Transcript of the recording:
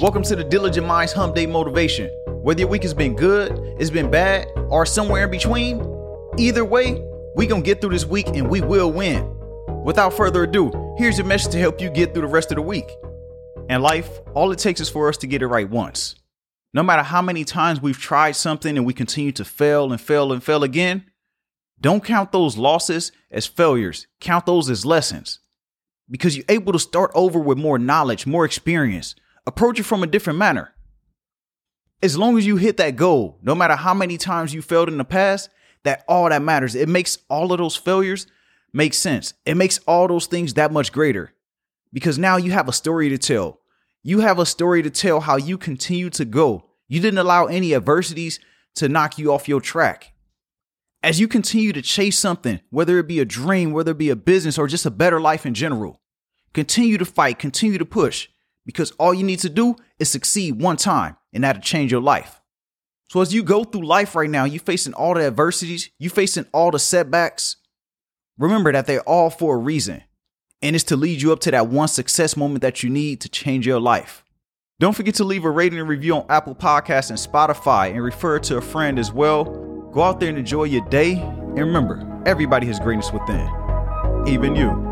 Welcome to the Diligent Minds Hump Day Motivation. Whether your week has been good, it's been bad, or somewhere in between, either way, we gonna get through this week and we will win. Without further ado, here's your message to help you get through the rest of the week. In life, all it takes is for us to get it right once. No matter how many times we've tried something and we continue to fail and fail and fail again, don't count those losses as failures. Count those as lessons. Because you're able to start over with more knowledge, more experience, approach it from a different manner. As long as you hit that goal, no matter how many times you failed in the past, that all that matters. It makes all of those failures make sense. It makes all those things that much greater. Because now you have a story to tell. You have a story to tell how you continue to go. You didn't allow any adversities to knock you off your track. As you continue to chase something, whether it be a dream, whether it be a business, or just a better life in general, continue to fight, continue to push because all you need to do is succeed one time and that'll change your life. So as you go through life right now, you're facing all the adversities, you're facing all the setbacks. Remember that they're all for a reason. And it's to lead you up to that one success moment that you need to change your life. Don't forget to leave a rating and review on Apple Podcasts and Spotify and refer to a friend as well. Go out there and enjoy your day. And remember, everybody has greatness within, even you.